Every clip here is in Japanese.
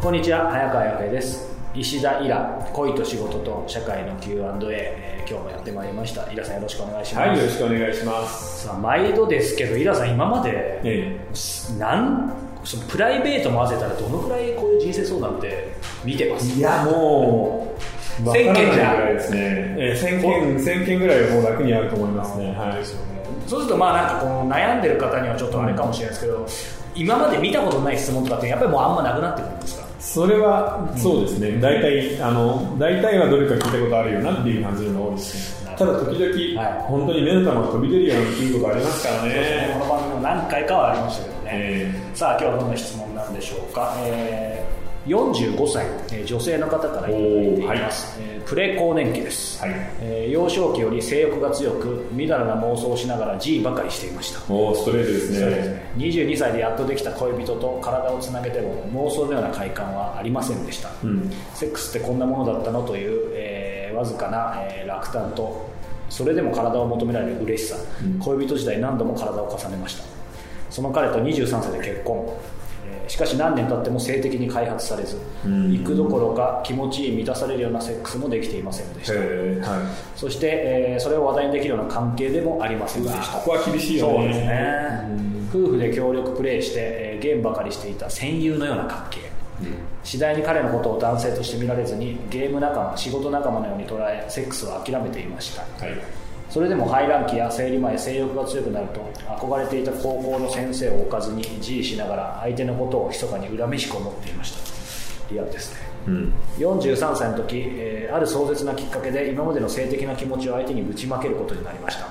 こんにちは早川洋平です。石田イラ恋と仕事と社会の Q&A、えー、今日もやってまいりました。イラさんよろしくお願いします。はいよろしくお願いします。さあ毎度ですけどイラさん今まで、ええ、なんそのプライベートも合わせたらどのくらいこういう人生相談って見てます？いやもう 1000件じゃぐらいですね、えー、1000件1000件ぐらいはもう楽にあると思いますね。はい。そうするとまあなんかこの悩んでる方にはちょっとあれかもしれないですけど、今まで見たことない質問とかってやっぱりもうあんまなくなってくるんですか？それはそうですね、大体あの大体はどれか聞いたことあるよなっていう感じのが多いですね、ただ時々、はい、本当に目の玉が飛び出るような出来事ありますからね、ね、この番組も何回かはありましたけどね、えー、さあ今日はどんな質問なんでしょうか、えー45歳、えー、女性の方からいただいています、はい、えー、プレ更年期です、はい、えー、幼少期より性欲が強くみだらな妄想をしながら G ばかりしていました。おストレートですね。ですね。22歳でやっとできた恋人と体をつなげても妄想のような快感はありませんでした、うん、セックスってこんなものだったのという、えー、わずかな、えー、落胆とそれでも体を求められる嬉しさ、うん、恋人時代何度も体を重ねました。その彼と23歳で結婚しかし何年経っても性的に開発されず、行くどころか気持ちいい満たされるようなセックスもできていませんでした、はい、そして、えー、それを話題にできるような関係でもありませんでしたここは厳しいよね。そうですね。夫婦で協力プレイして、えー、ゲームばかりしていた戦友のような関係、うん、次第に彼のことを男性として見られずにゲーム仲間仕事仲間のように捉えセックスは諦めていました、はいそれでも排卵期や生理前性欲が強くなると憧れていた高校の先生を置かずに自慰しながら相手のことを密かに恨めしく思っていました。リアルですね、うん、43歳の時、えー、ある壮絶なきっかけで今までの性的な気持ちを相手にぶちまけることになりました。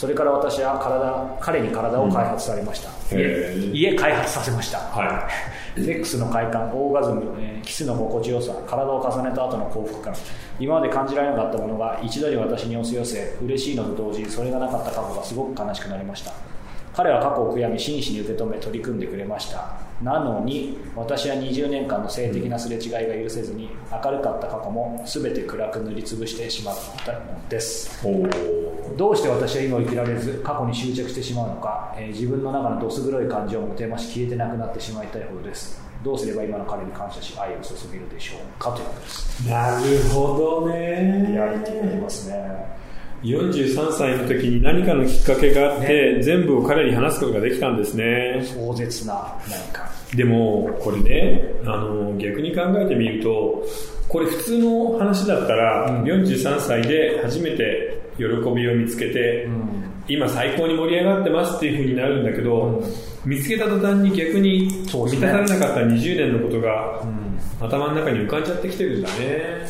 それから私は体彼に体を開発されました、うん、家開発させました、はい、セックスの快感オーガズム、え、キスの心地よさ体を重ねた後の幸福感。今まで感じられなかったものが一度に私に押し寄せ嬉しいのと同時にそれがなかった過去がすごく悲しくなりました。彼は過去を悔やみ真摯に受け止め取り組んでくれました。なのに私は20年間の性的なすれ違いが許せずに明るかった過去も全て暗く塗りつぶしてしまったのです。どうして私は今を生きられず過去に執着してしまうのか、えー、自分の中のどす黒い感情も手まし消えてなくなってしまいたいほどです。どうすれば今の彼に感謝し愛を注げるでしょうかということです。なるほどね。リアリティありますね。43歳の時に何かのきっかけがあって、ね、全部を彼に話すことができたんですね。壮絶な何か。でもこれねあの逆に考えてみるとこれ普通の話だったら、うん、43歳で初めて喜びを見つけて、うん、今最高に盛り上がってますっていうふうになるんだけど、うん、見つけた途端に逆に満たされなかった20年のことが、頭の中に浮かんじゃってきてるんだね。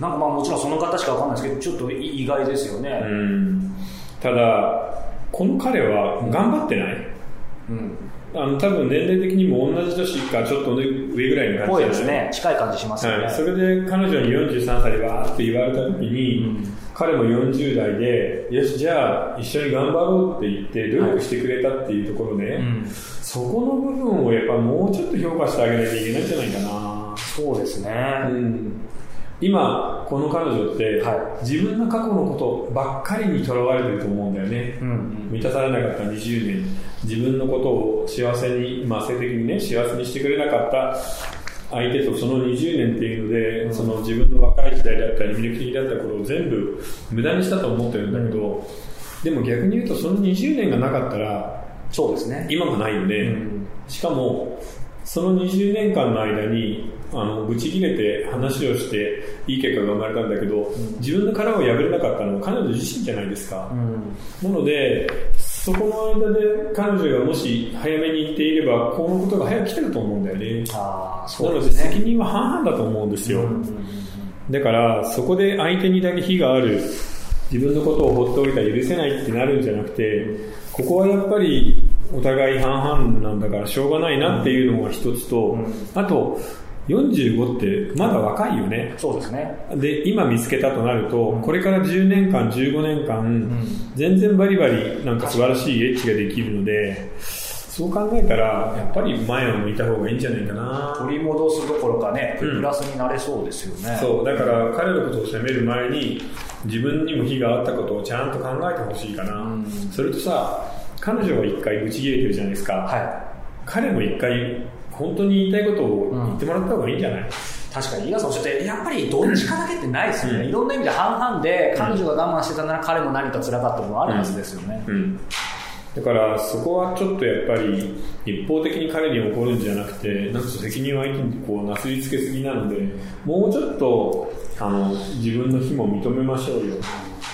なんかまあもちろんその方しかわかんないですけどちょっと意外ですよね、ただこの彼は頑張ってない、うんあの多分年齢的にも同じ年かちょっと上ぐらいの感じですね。近い感じしますよね、はい、それで彼女に43歳でわーって言われた時に、うん、彼も40代でよしじゃあ一緒に頑張ろうって言って努力してくれたっていうところで、はい。うん、そこの部分をやっぱもうちょっと評価してあげないといけないんじゃないかな。そうですね、うん今この彼女って、はい、自分の過去のことばっかりにとらわれてると思うんだよね、うん。うん、満たされなかった20年。自分のことを幸せに、まあ、性的にね幸せにしてくれなかった相手とその20年っていうので、うん、その自分の若い時代だったり魅力的だった頃を全部無駄にしたと思ってるんだけど、うん、でも逆に言うとその20年がなかったらそうですね。今がないよね、うん、しかもその20年間の間にあのぶち切れて話をしていい結果が生まれたんだけど、うん、自分の殻を破れなかったのは彼女自身じゃないですか、うん、なのでそこの間で彼女がもし早めに行っていればこのことが早く来てると思うんだよね。あそう、ね、なので責任は半々だと思うんですよ、だからそこで相手にだけ非がある自分のことを放っておいたら許せないってなるんじゃなくてここはやっぱりお互い半々なんだからしょうがないなっていうのが一つと、あと、45ってまだ若いよね。そうですね。で、今見つけたとなると、これから10年間、15年間、全然バリバリなんか素晴らしいエッジができるので、そう考えたら、やっぱり前を向いた方がいいんじゃないかな。取り戻すどころかね、プラスになれそうですよね。そう、だから彼のことを責める前に、自分にも非があったことをちゃんと考えてほしいかな。それとさ、彼女は一回打ち切れてるじゃないですか。はい。彼も一回本当に言いたいことを言ってもらった方がいいんじゃない、うん確かに、井川さんおっしゃって、やっぱりどっちかだけってないですよね。うん、いろんな意味で半々で、彼女が我慢してたなら彼も何か辛かったものあるはずですよね。うん、だからそこはちょっとやっぱり一方的に彼に怒るんじゃなくてなんか責任を相手にこうなすりつけすぎなのでもうちょっとあの自分の非も認めましょうよ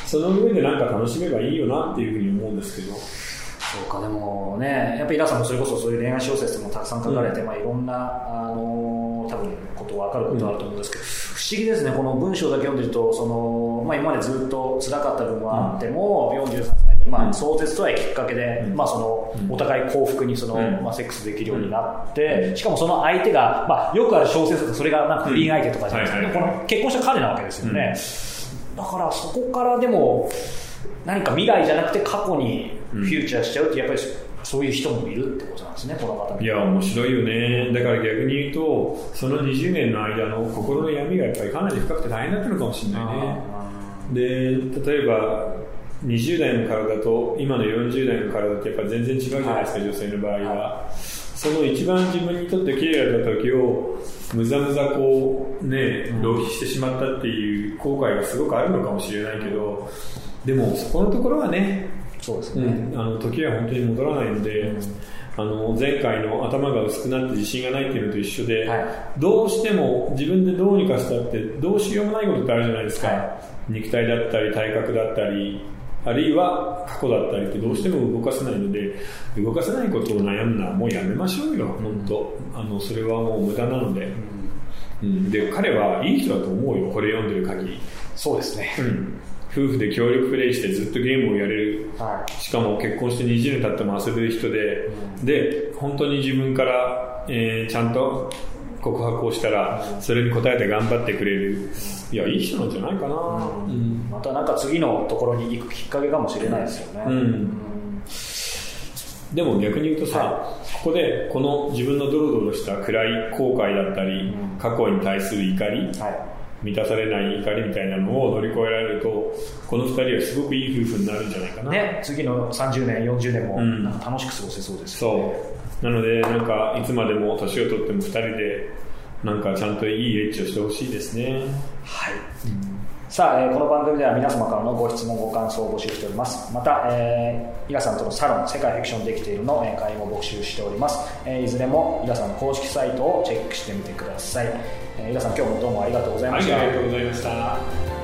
その上でなんか楽しめばいいよなっていうふうに思うんですけどそうかでもねやっぱりイラさんもそれこそそういう恋愛小説もたくさん書かれて、うん、まあ、いろんなあの多分こと分かることあると思うんですけど、うん、不思議ですねこの文章だけ読んでるとその、まあ、今までずっと辛かった部分はあっても、うん、43歳まあ、壮絶とはきっかけで、まあ、そのお互い幸福にその、まあ、セックスできるようになって、しかもその相手が、まあ、よくある小説だとそれがなんか不倫相手とかじゃないですか、この結婚した彼なわけですよね、だからそこからでも何か未来じゃなくて過去にフューチャーしちゃうってやっぱりそういう人もいるってことなんですね、この方いや、面白いよね。だから逆に言うと、その20年の間の心の闇がやっぱりかなり深くて大変だったのかもしれないね。で、例えば、20代の体と今の40代の体ってやっぱ全然違うじゃないですか、女性の場合は。その一番自分にとって綺麗だった時をむざむざこうね浪費してしまったっていう後悔がすごくあるのかもしれないけどでもそこのところはねそうですね、うん、あの時は本当に戻らないので、うん、あの前回の頭が薄くなって自信がないっていうのと一緒で、はい、どうしても自分でどうにかしたってどうしようもないことってあるじゃないですか、はい、肉体だったり体格だったりあるいは過去だったりってどうしても動かせないので動かせないことを悩むのはもうやめましょうよ、本当。あのそれはもう無駄なので、うん、で彼はいい人だと思うよこれ読んでる限り。そうですね、うん、夫婦で協力プレイしてずっとゲームをやれる、はい、しかも結婚して20年経っても遊べる人で、うん、で本当に自分から、えー、ちゃんと告白をしたら、それに応えて頑張ってくれる、いや、いい人なんじゃないかな、うん、またなんか次のところに行くきっかけかもしれないですよね。うん、でも逆に言うとさ、はい、ここでこの自分のドロドロした暗い後悔だったり、過去に対する怒り、はい満たされない怒りみたいなのを乗り越えられるとこの2人はすごくいい夫婦になるんじゃないかな、ね、次の30年40年もなんか楽しく過ごせそうですよね、そうなので、なんか、いつまでも年を取っても2人で、なんかちゃんといいエッチをしてほしいですね。はい。さあ、えー、この番組では皆様からのご質問、ご感想を募集しております。また、えー、イラさんとのサロン、世界フィクションできているの、えー、会員を募集しております。えー、いずれもイラさんの公式サイトをチェックしてみてください。えー、イラさん、今日もどうもありがとうございました。ありがとうございました。